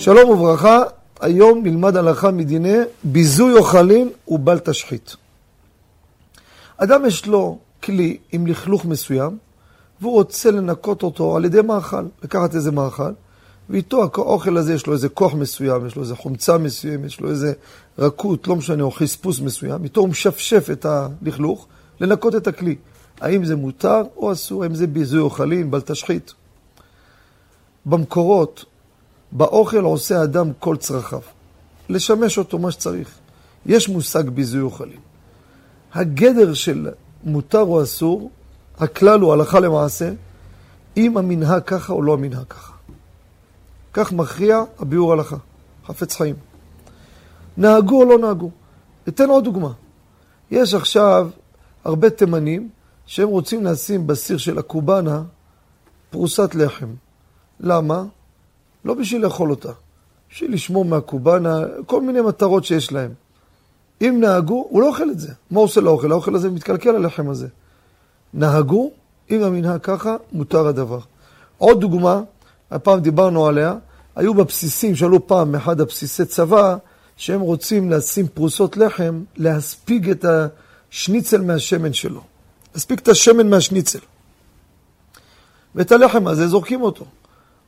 שלום וברכה, היום נלמד הלכה מדיני ביזוי אוכלים ובל תשחית. אדם יש לו כלי עם לכלוך מסוים, והוא רוצה לנקות אותו על ידי מאכל, לקחת איזה מאכל, ואיתו האוכל הזה יש לו איזה כוח מסוים, יש לו איזה חומצה מסוים, יש לו איזה רכות, לא משנה, או חספוס מסוים, איתו הוא משפשף את הלכלוך, לנקות את הכלי. האם זה מותר או אסור, האם זה ביזוי אוכלים, בל תשחית. במקורות, באוכל עושה אדם כל צרכיו, לשמש אותו מה שצריך. יש מושג ביזוי אוכלים. הגדר של מותר או אסור, הכלל הוא הלכה למעשה, אם המנהג ככה או לא המנהג ככה. כך מכריע הביאור הלכה, חפץ חיים. נהגו או לא נהגו. אתן עוד דוגמה. יש עכשיו הרבה תימנים שהם רוצים לשים בסיר של הקובאנה פרוסת לחם. למה? לא בשביל לאכול אותה, בשביל לשמור מהקובאנה, כל מיני מטרות שיש להם. אם נהגו, הוא לא אוכל את זה. מה עושה לאוכל? האוכל הזה מתקלקל הלחם הזה. נהגו, אם המנהג ככה, מותר הדבר. עוד דוגמה, הפעם דיברנו עליה, היו בבסיסים, שאלו פעם מאחד הבסיסי צבא, שהם רוצים לשים פרוסות לחם, להספיג את השניצל מהשמן שלו. להספיג את השמן מהשניצל. ואת הלחם הזה זורקים אותו.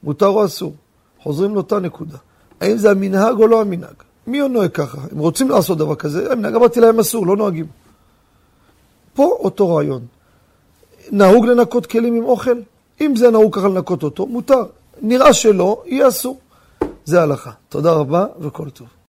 מותר או אסור? חוזרים לאותה נקודה. האם זה המנהג או לא המנהג? מי נוהג ככה? הם רוצים לעשות דבר כזה, המנהג אמרתי להם אסור, לא נוהגים. פה אותו רעיון. נהוג לנקות כלים עם אוכל? אם זה נהוג ככה לנקות אותו, מותר. נראה שלא, יהיה אסור. זה ההלכה. תודה רבה וכל טוב.